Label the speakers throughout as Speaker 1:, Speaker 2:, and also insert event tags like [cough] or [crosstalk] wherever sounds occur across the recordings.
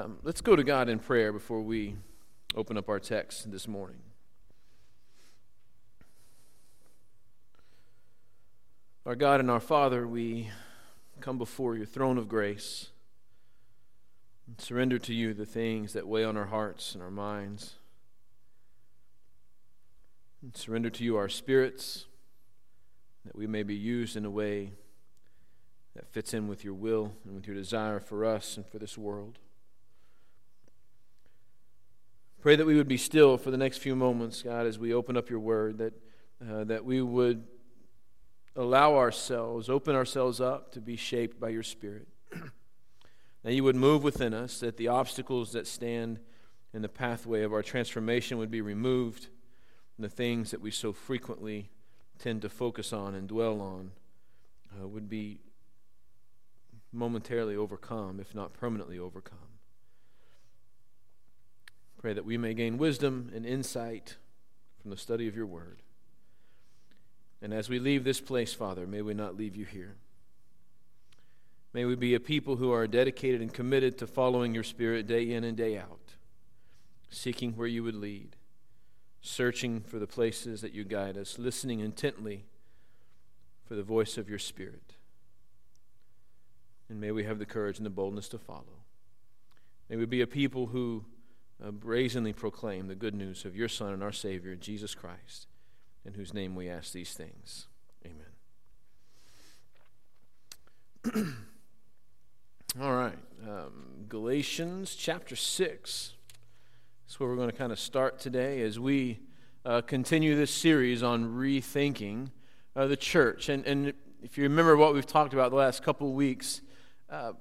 Speaker 1: Um, let's go to God in prayer before we open up our text this morning. Our God and our Father, we come before your throne of grace and surrender to you the things that weigh on our hearts and our minds. And surrender to you our spirits that we may be used in a way that fits in with your will and with your desire for us and for this world. Pray that we would be still for the next few moments, God, as we open up your word, that, uh, that we would allow ourselves, open ourselves up to be shaped by your Spirit. [clears throat] that you would move within us, that the obstacles that stand in the pathway of our transformation would be removed, and the things that we so frequently tend to focus on and dwell on uh, would be momentarily overcome, if not permanently overcome. Pray that we may gain wisdom and insight from the study of your word. And as we leave this place, Father, may we not leave you here. May we be a people who are dedicated and committed to following your Spirit day in and day out, seeking where you would lead, searching for the places that you guide us, listening intently for the voice of your Spirit. And may we have the courage and the boldness to follow. May we be a people who uh, brazenly proclaim the good news of your Son and our Savior, Jesus Christ, in whose name we ask these things. Amen. [clears throat] All right. Um, Galatians chapter 6. That's where we're going to kind of start today as we uh, continue this series on rethinking uh, the church. And, and if you remember what we've talked about the last couple of weeks, uh,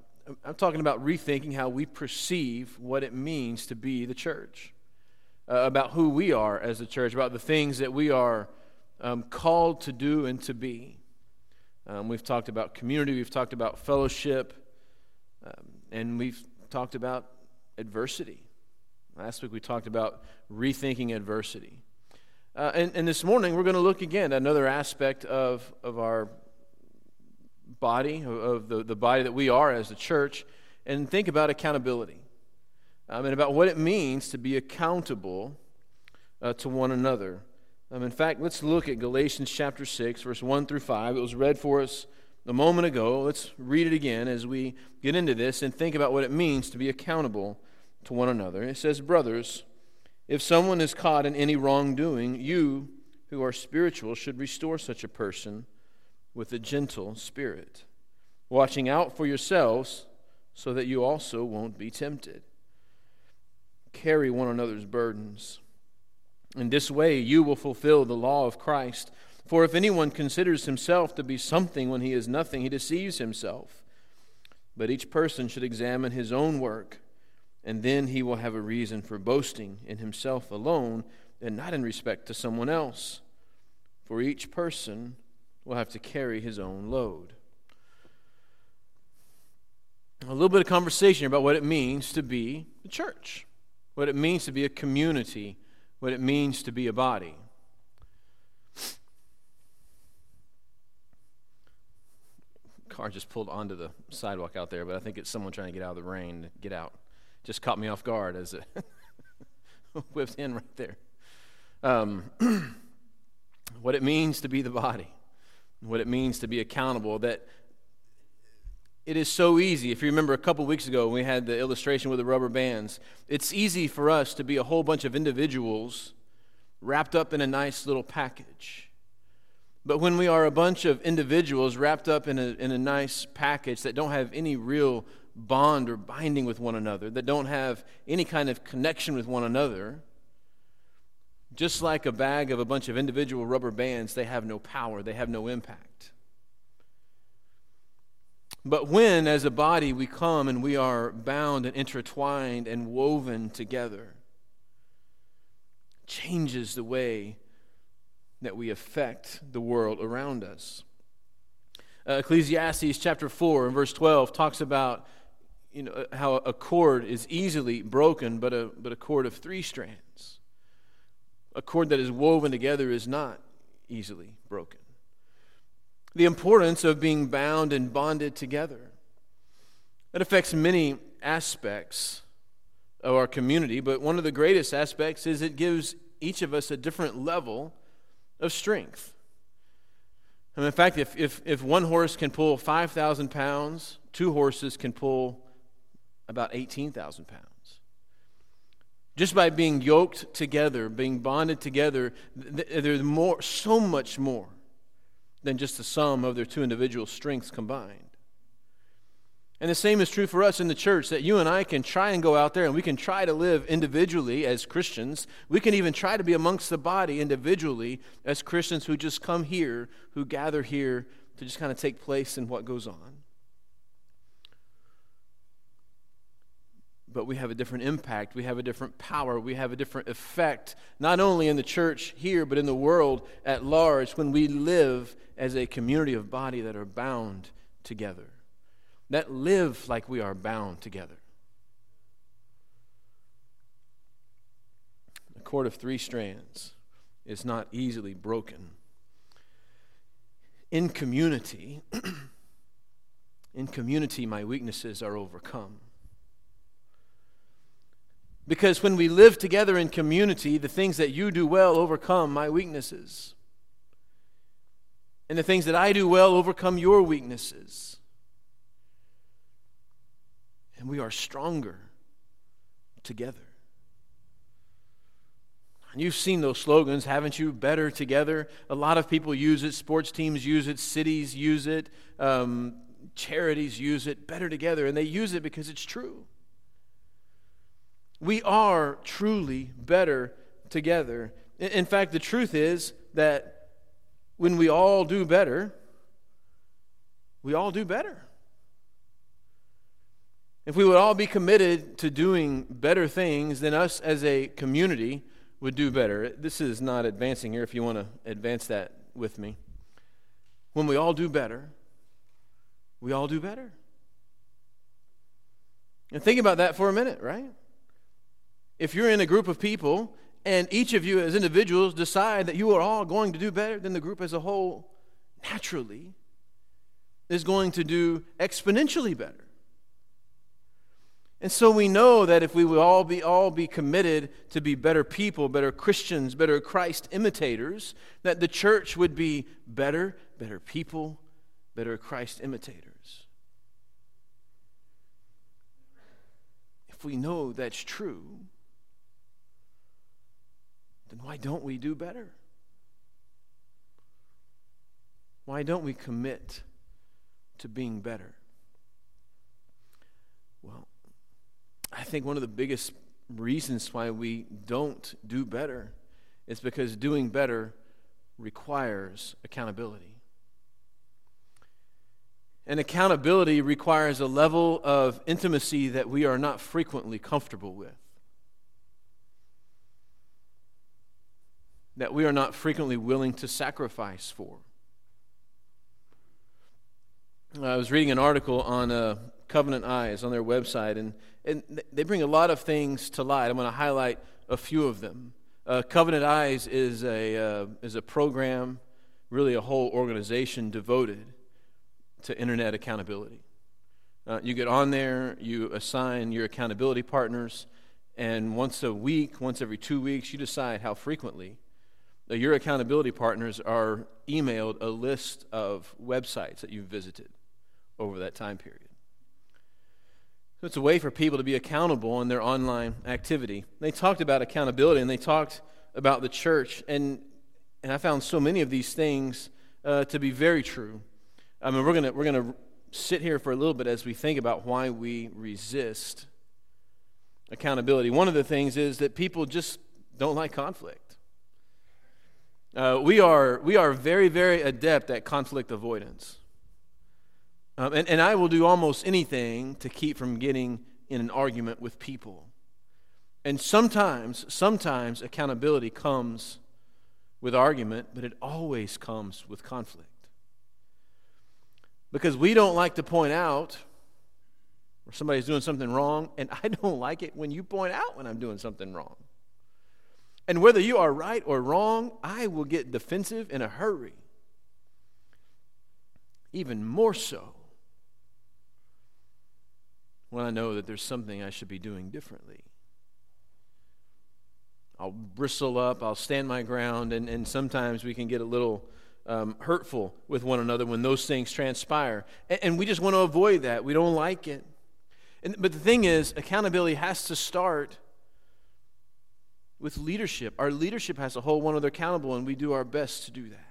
Speaker 1: I'm talking about rethinking how we perceive what it means to be the church, uh, about who we are as a church, about the things that we are um, called to do and to be. Um, we've talked about community, we've talked about fellowship, um, and we've talked about adversity. Last week we talked about rethinking adversity. Uh, and, and this morning we're going to look again at another aspect of, of our body, of the, the body that we are as a church, and think about accountability um, and about what it means to be accountable uh, to one another. Um, in fact, let's look at Galatians chapter 6, verse 1 through 5. It was read for us a moment ago. Let's read it again as we get into this and think about what it means to be accountable to one another. It says, Brothers, if someone is caught in any wrongdoing, you who are spiritual should restore such a person with a gentle spirit, watching out for yourselves so that you also won't be tempted. Carry one another's burdens. In this way, you will fulfill the law of Christ. For if anyone considers himself to be something when he is nothing, he deceives himself. But each person should examine his own work, and then he will have a reason for boasting in himself alone and not in respect to someone else. For each person will have to carry his own load. A little bit of conversation about what it means to be the church, what it means to be a community, what it means to be a body. Car just pulled onto the sidewalk out there, but I think it's someone trying to get out of the rain, get out. Just caught me off guard as it [laughs] whipped in right there. Um, [clears throat] what it means to be the body what it means to be accountable, that it is so easy. If you remember a couple weeks ago, we had the illustration with the rubber bands. It's easy for us to be a whole bunch of individuals wrapped up in a nice little package. But when we are a bunch of individuals wrapped up in a, in a nice package that don't have any real bond or binding with one another, that don't have any kind of connection with one another, just like a bag of a bunch of individual rubber bands, they have no power, they have no impact. But when, as a body, we come and we are bound and intertwined and woven together, changes the way that we affect the world around us. Uh, Ecclesiastes chapter 4 and verse 12 talks about you know, how a cord is easily broken, but a, but a cord of three strands a cord that is woven together is not easily broken. The importance of being bound and bonded together. It affects many aspects of our community, but one of the greatest aspects is it gives each of us a different level of strength. And in fact, if, if, if one horse can pull 5,000 pounds, two horses can pull about 18,000 pounds. Just by being yoked together, being bonded together, there's more, so much more than just the sum of their two individual strengths combined. And the same is true for us in the church that you and I can try and go out there and we can try to live individually as Christians. We can even try to be amongst the body individually as Christians who just come here, who gather here to just kind of take place in what goes on. But we have a different impact. We have a different power. We have a different effect, not only in the church here, but in the world at large when we live as a community of body that are bound together that live like we are bound together. A cord of three strands is not easily broken. In community, [clears throat] in community, my weaknesses are overcome. Because when we live together in community, the things that you do well overcome my weaknesses. And the things that I do well overcome your weaknesses and we are stronger together. And you've seen those slogans, haven't you? Better together. A lot of people use it. Sports teams use it. Cities use it. Um, charities use it. Better together. And they use it because it's true. We are truly better together. In fact, the truth is that when we all do better, we all do better. If we would all be committed to doing better things, then us as a community would do better. This is not advancing here if you want to advance that with me. When we all do better, we all do better. And think about that for a minute, right? If you're in a group of people and each of you as individuals decide that you are all going to do better, than the group as a whole naturally is going to do exponentially better. And so we know that if we would all be all be committed to be better people, better Christians, better Christ imitators, that the church would be better, better people, better Christ imitators. If we know that's true, then why don't we do better? Why don't we commit to being better? Well, I think one of the biggest reasons why we don't do better is because doing better requires accountability. And accountability requires a level of intimacy that we are not frequently comfortable with. That we are not frequently willing to sacrifice for. I was reading an article on uh, Covenant Eyes on their website, and, and they bring a lot of things to light. I'm going to highlight a few of them. Uh, Covenant Eyes is a, uh, is a program, really a whole organization devoted to internet accountability. Uh, you get on there, you assign your accountability partners, and once a week, once every two weeks, you decide how frequently your accountability partners are emailed a list of websites that you've visited over that time period. So it's a way for people to be accountable in their online activity. They talked about accountability and they talked about the church, and, and I found so many of these things uh, to be very true. I mean, we're going we're gonna sit here for a little bit as we think about why we resist accountability. One of the things is that people just don't like conflict. Uh, we, are, we are very, very adept at conflict avoidance. Um, and, and I will do almost anything to keep from getting in an argument with people. And sometimes, sometimes accountability comes with argument, but it always comes with conflict. Because we don't like to point out where somebody's doing something wrong, and I don't [laughs] like it when you point out when I'm doing something wrong. And whether you are right or wrong, I will get defensive in a hurry. Even more so when I know that there's something I should be doing differently. I'll bristle up, I'll stand my ground, and, and sometimes we can get a little um, hurtful with one another when those things transpire. And, and we just want to avoid that. We don't like it. And, but the thing is, accountability has to start with leadership. Our leadership has to hold one another accountable, and we do our best to do that.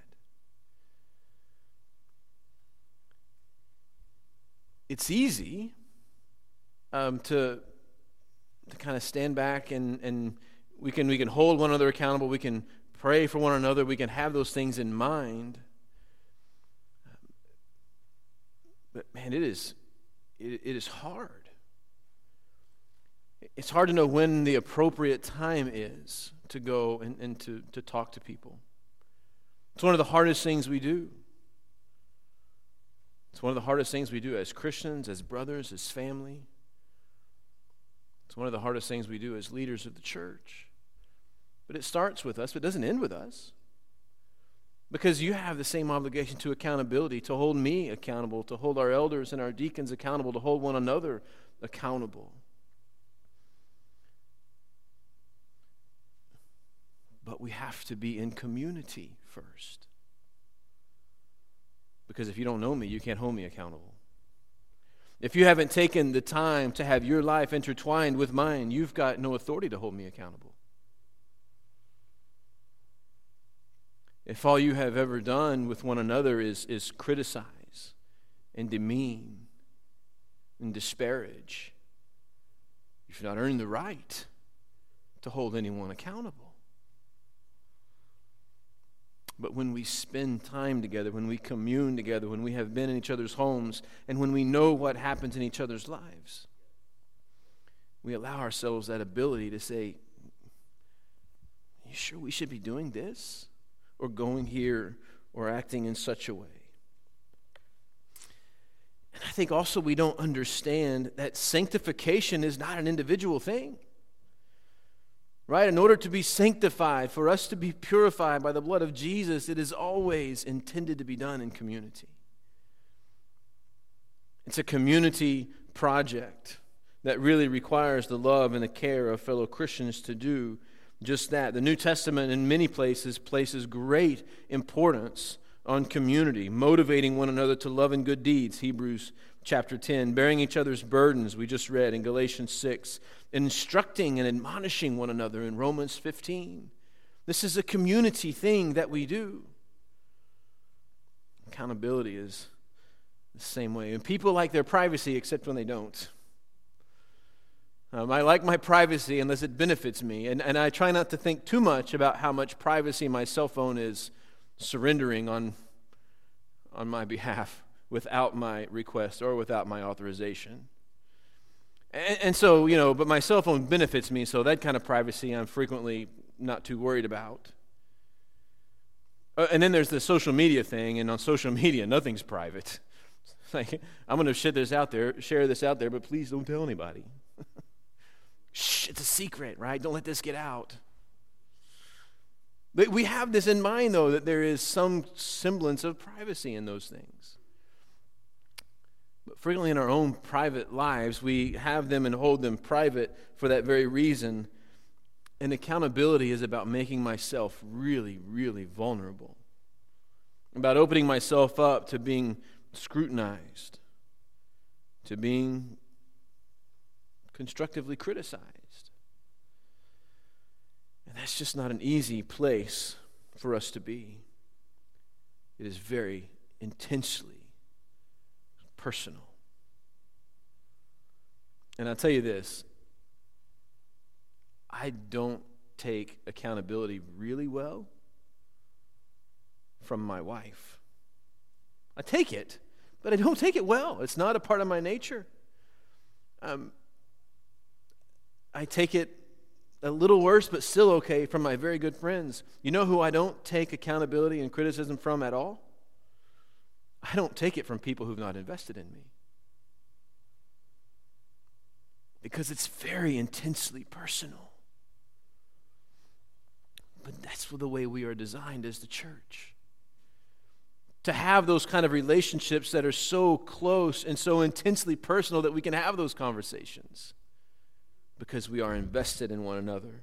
Speaker 1: It's easy um, to, to kind of stand back and, and we, can, we can hold one another accountable. We can pray for one another. We can have those things in mind. But man, it is, it, it is hard. It's hard to know when the appropriate time is to go and, and to, to talk to people. It's one of the hardest things we do. It's one of the hardest things we do as Christians, as brothers, as family. It's one of the hardest things we do as leaders of the church. But it starts with us, but it doesn't end with us. Because you have the same obligation to accountability, to hold me accountable, to hold our elders and our deacons accountable, to hold one another accountable. But we have to be in community first. Because if you don't know me, you can't hold me accountable. If you haven't taken the time to have your life intertwined with mine, you've got no authority to hold me accountable. If all you have ever done with one another is, is criticize and demean and disparage, you've not earned the right to hold anyone accountable. But when we spend time together, when we commune together, when we have been in each other's homes, and when we know what happens in each other's lives, we allow ourselves that ability to say, You sure we should be doing this? Or going here or acting in such a way? And I think also we don't understand that sanctification is not an individual thing right? In order to be sanctified, for us to be purified by the blood of Jesus, it is always intended to be done in community. It's a community project that really requires the love and the care of fellow Christians to do just that. The New Testament, in many places, places great importance on community, motivating one another to love and good deeds, Hebrews chapter 10, bearing each other's burdens, we just read in Galatians 6, instructing and admonishing one another in Romans 15. This is a community thing that we do. Accountability is the same way. And people like their privacy except when they don't. Um, I like my privacy unless it benefits me. And, and I try not to think too much about how much privacy my cell phone is surrendering on, on my behalf without my request or without my authorization. And, and, so, you know, but my cell phone benefits me, so that kind of privacy I'm frequently not too worried about. Uh, and then there's the social media thing, and on social [laughs] media, nothing's private. [laughs] like, I'm going to share this out there, share this out there, but please don't tell anybody. [laughs] Shh, it's a secret, right? Don't let this get out. We have this in mind, though, that there is some semblance of privacy in those things. But frequently in our own private lives, we have them and hold them private for that very reason. And accountability is about making myself really, really vulnerable, about opening myself up to being scrutinized, to being constructively criticized. That's just not an easy place for us to be. It is very intensely personal. And I'll tell you this I don't take accountability really well from my wife. I take it, but I don't take it well. It's not a part of my nature. Um, I take it a little worse, but still okay from my very good friends. You know who I don't take accountability and criticism from at all? I don't take it from people who've not invested in me. Because it's very intensely personal. But that's the way we are designed as the church. To have those kind of relationships that are so close and so intensely personal that we can have those conversations because we are invested in one another.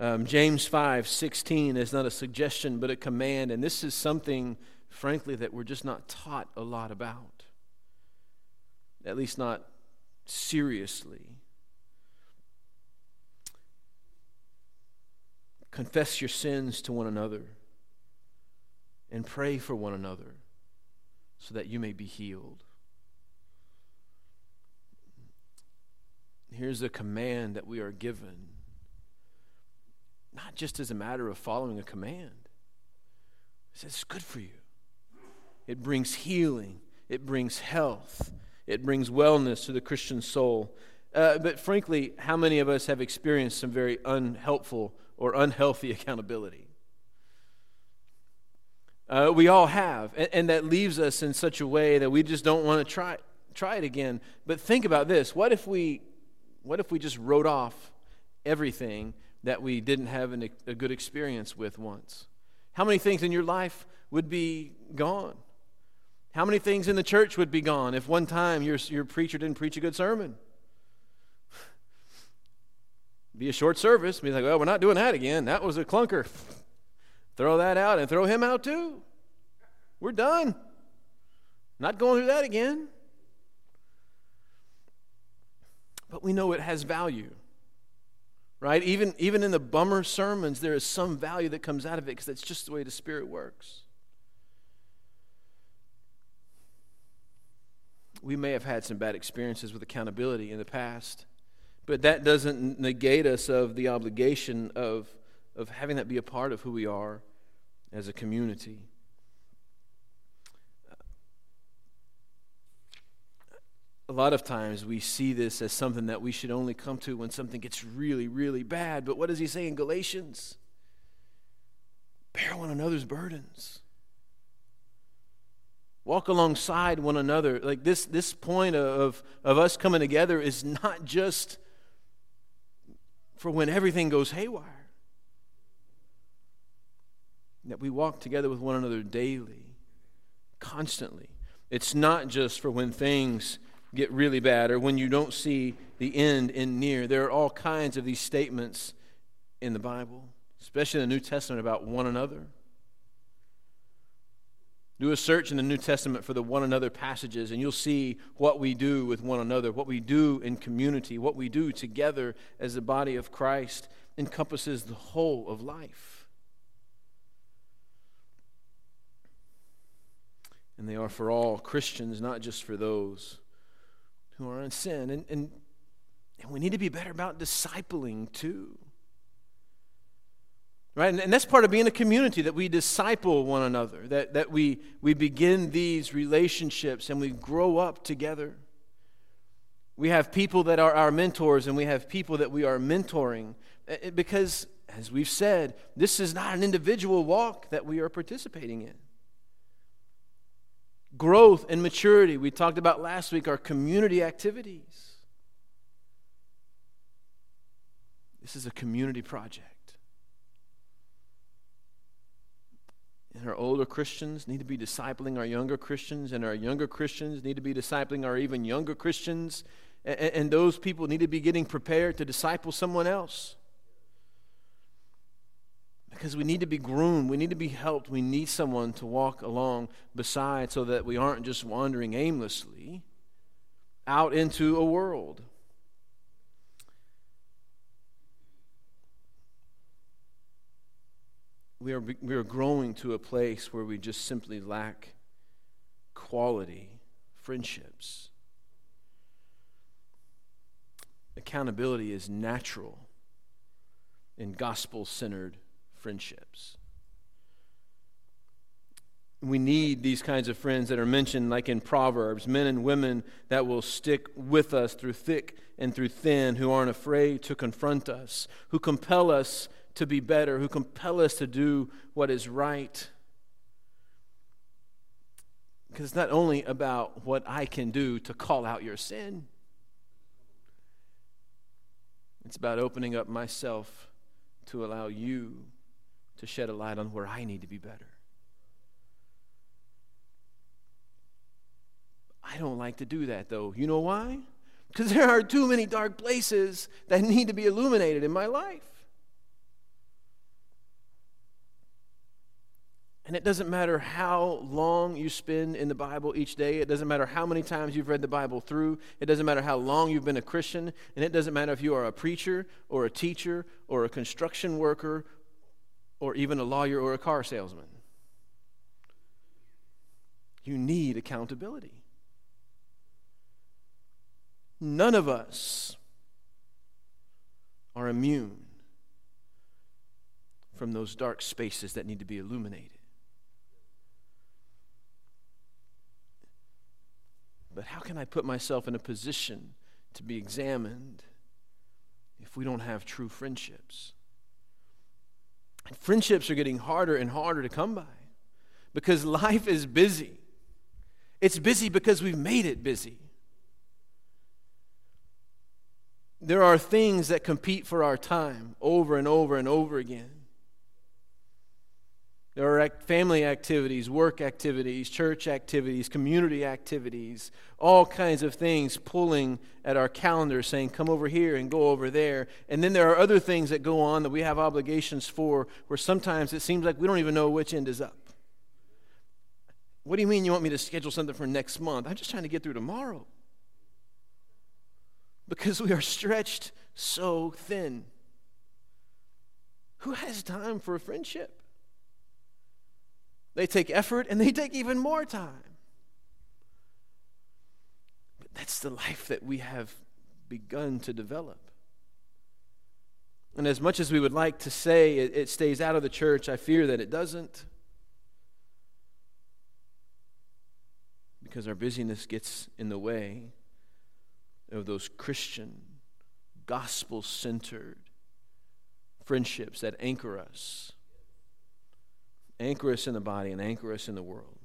Speaker 1: Um, James 5 16 is not a suggestion, but a command. And this is something, frankly, that we're just not taught a lot about. At least not seriously. Confess your sins to one another and pray for one another so that you may be healed. Here's a command that we are given, not just as a matter of following a command. It says it's good for you. It brings healing, it brings health, it brings wellness to the Christian soul. Uh, but frankly, how many of us have experienced some very unhelpful or unhealthy [laughs] accountability? Uh, we all have. And, and, that leaves us in such a way that we just don't want to try, try it again. But think about this what if we, what if we just wrote off everything that we didn't have an, a good experience with once? How many things in your life would be gone? How many things in the church would be gone if one time your, your preacher didn't preach a good sermon? Be a short service. Be like, well, we're not doing that again. That was a clunker. [laughs] Throw that out and throw him out too. We're done. Not going through that again. But we know it has value. Right? Even, even in the bummer sermons, there is some value that comes out of it because that's just the way the Spirit works. We may have had some bad experiences with accountability in the past, but that doesn't negate us of the obligation of, of having that be a part of who we are as a community. A lot of times we see this as something that we should only come to when something gets really, really bad. But what does he say in Galatians? Bear one another's burdens. Walk alongside one another. Like this, this point of, of us coming together is not just for when everything goes haywire that we walk together with one another daily, constantly. It's not just for when things get really bad or when you don't see the end in near. There are all kinds of these statements in the Bible, especially in the New Testament about one another. Do a search in the New Testament for the one another passages, and you'll see what we do with one another, what we do in community, what we do together as the body of Christ encompasses the whole of life. and they are for all Christians, not just for those who are in sin. And, and, and we need to be better about discipling too. Right? And, and that's part of being a community that we disciple one another, that, that we, we begin these relationships and we grow up together. We have people that are our mentors and we have people that we are mentoring uh, uh, because, as we've said, this is not an individual walk that we are participating in. Growth and maturity, we talked about last week, are community activities. This is a community project. And our older Christians need to be discipling our younger Christians, and our younger Christians need to be discipling our even younger Christians. And, and those people need to be getting prepared to disciple someone else because we need to be groomed. We need to be helped. We need someone to walk along beside so that we aren't just wandering aimlessly out into a world. We are, we are growing to a place where we just simply lack quality friendships. Accountability is natural in gospel centered friendships. We need these kinds of friends that are mentioned, like in Proverbs men and women that will stick with us through thick and through thin, who aren't afraid to confront us, who compel us to be better, who compel us to do what is right. Because it's not only about what I can do to call out your sin, it's about opening up myself to allow you to shed a light on where I need to be better. I don't like to do that though. You know why? Because there are too many dark places that need to be illuminated in my life. And it doesn't matter how long you spend in the Bible each day. It doesn't matter how many times you've read the Bible through. It doesn't matter how long you've been a Christian. And it doesn't matter if you are a preacher or a teacher or a construction worker or even a lawyer or a car salesman. You need accountability. None of us are immune from those dark spaces that need to be illuminated. But how can I put myself in a position to be examined if we don't have true friendships? And friendships are getting harder and harder to come by because life is busy. It's busy because we've made it busy. There are things that compete for our time over and over and over again. There are family activities, work activities, church activities, community activities, all kinds of things pulling at our calendar saying, come over here and go over there. And then there are other things that go on that we have obligations for where sometimes it seems like we don't even know which end is up. What do you mean you want me to schedule something for next month? I'm just trying to get through tomorrow. Because we are stretched so thin. Who has time for a friendship? They take effort and they take even more time. But that's the life that we have begun to develop. And as much as we would like to say it, it stays out of the church, I fear that it doesn't. Because our busyness gets in the way of those Christian, gospel centered friendships that anchor us Anchor us in the body and anchor us in the world.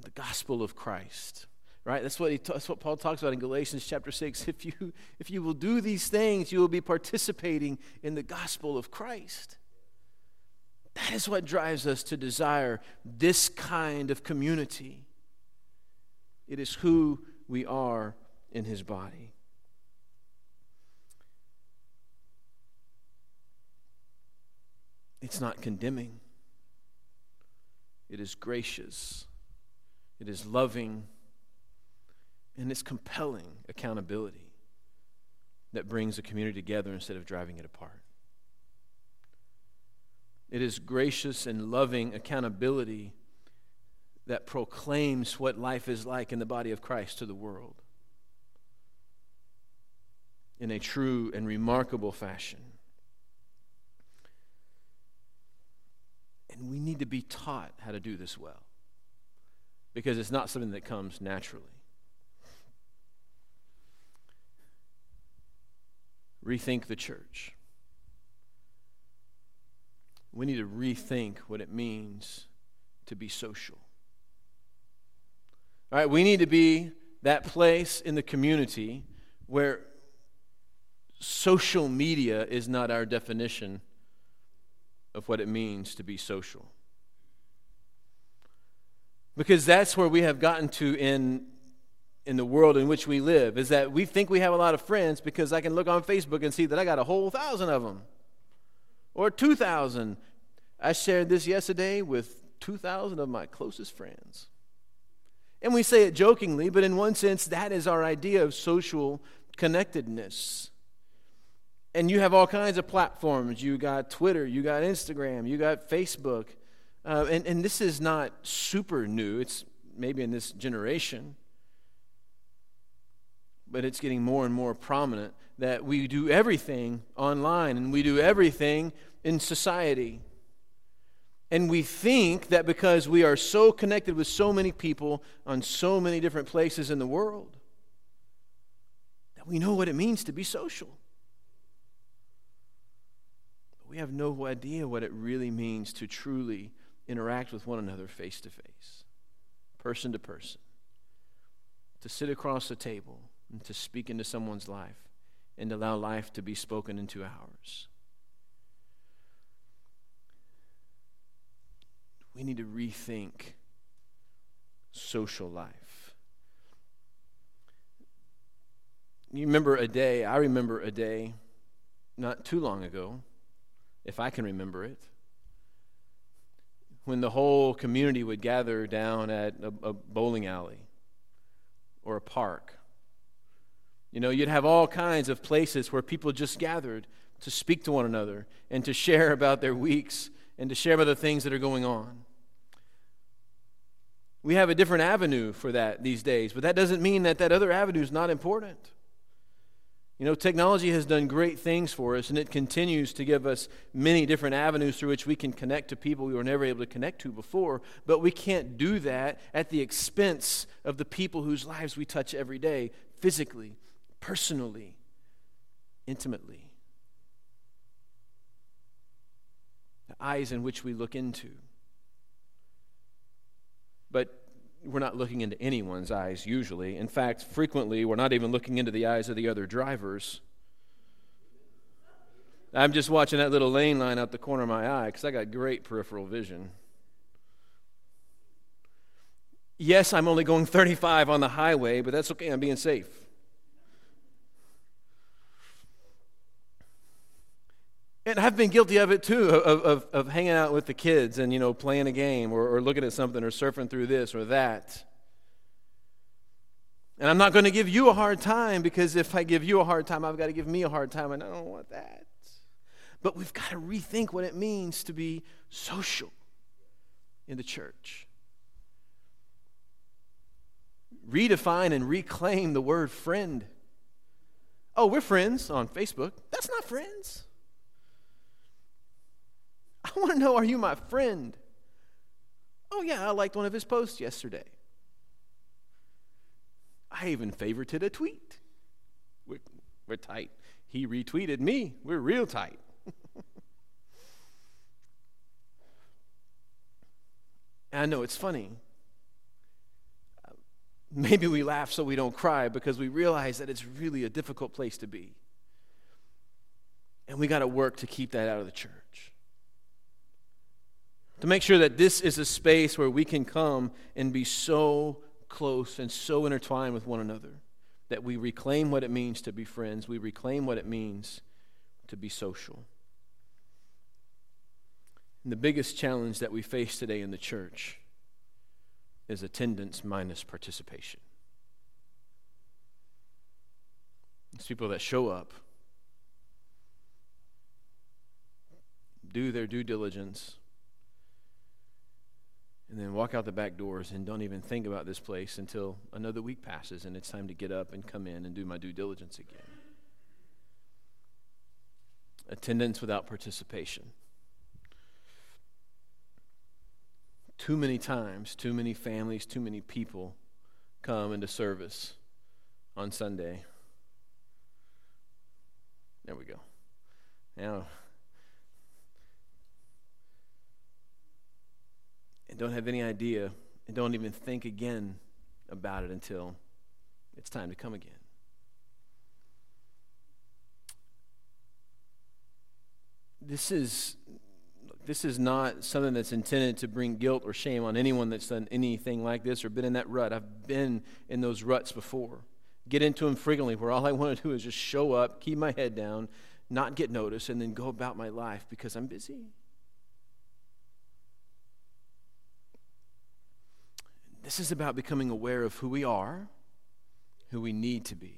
Speaker 1: The gospel of Christ. Right? That's what, he, that's what Paul talks about in Galatians chapter 6. [laughs] If you, if you will do these things, you will be participating in the gospel of Christ. That is what drives us to desire this kind of community. It is who we are in his body. It's not condemning, it is gracious, it is loving, and it's compelling accountability that brings a community together instead of driving it apart. It is gracious and loving accountability that proclaims what life is like in the body of Christ to the world in a true and remarkable fashion. And we need to be taught how to do this well because it's not something that comes naturally. Rethink the church. We need to rethink what it means to be social. All right, we need to be that place in the community where social media is not our definition of what it means to be social. Because that's where we have gotten to in, in the world in which we live, is that we think we have a lot of friends because I can look on Facebook and see that I got a whole thousand of them or 2,000. I shared this yesterday with 2,000 of my closest friends. And we say it jokingly, but in one sense, that is our idea of social connectedness. And you have all kinds of platforms. You got Twitter, you got Instagram, you got Facebook. Uh, and, and this is not super new, it's maybe in this generation, but it's getting more and more prominent that we do everything online and we do everything in society. And we think that because we are so connected with so many people on so many different places in the world, that we know what it means to be social we have no idea what it really means to truly interact with one another face to face, person to person, to sit across the table and to speak into someone's life and allow life to be spoken into ours. We need to rethink social life. You remember a day, I remember a day not too long ago if I can remember it. When the whole community would gather down at a, a bowling alley or a park. You know, you'd have all kinds of places where people just gathered to speak to one another and to share about their weeks and to share about the things that are going on. We have a different avenue for that these days, but that doesn't mean that that other avenue is not important. You know, technology has done great things for us, and it continues to give us many different avenues through which we can connect to people we were never able to connect to before. But we can't do that at the expense of the people whose lives we touch every day, physically, personally, intimately. The eyes in which we look into. But we're not looking into anyone's eyes usually. In fact, frequently, we're not even looking into the eyes of the other drivers. I'm just watching that little lane line out the corner of my eye because I got great peripheral vision. Yes, I'm only going 35 on the highway, but that's okay. I'm being safe. And I've been guilty of it too, of, of, of hanging out with the kids and, you know, playing a game or, or looking at something or surfing through this or that. And I'm not going to give you a hard time because if I give you a hard time, I've got to give me a hard time, and I don't want that. But we've got to rethink what it means to be social in the church. Redefine and reclaim the word friend. Oh, we're friends on Facebook. That's not friends. I want to know are you my friend? Oh, yeah, I liked one of his posts yesterday. I even favorited a tweet. We're, we're tight. He retweeted me. We're real tight. [laughs] I know it's funny. Uh, maybe we laugh so we don't cry because we realize that it's really a difficult place to be. And we got to work to keep that out of the church to make sure that this is a space where we can come and be so close and so intertwined with one another that we reclaim what it means to be friends, we reclaim what it means to be social. And the biggest challenge that we face today in the church is attendance minus participation. It's people that show up, do their due diligence, and then walk out the back doors and don't even think about this place until another week passes and it's time to get up and come in and do my due diligence again. Attendance without participation. Too many times, too many families, too many people come into service on Sunday. There we go. Now, and don't have any idea and don't even think again about it until it's time to come again. This is this is not something that's intended to bring guilt or shame on anyone that's done anything like this or been in that rut. I've been in those ruts before. Get into them frequently where all I want to do is just show up, keep my head down, not get noticed, and then go about my life because I'm busy. This is about becoming aware of who we are, who we need to be,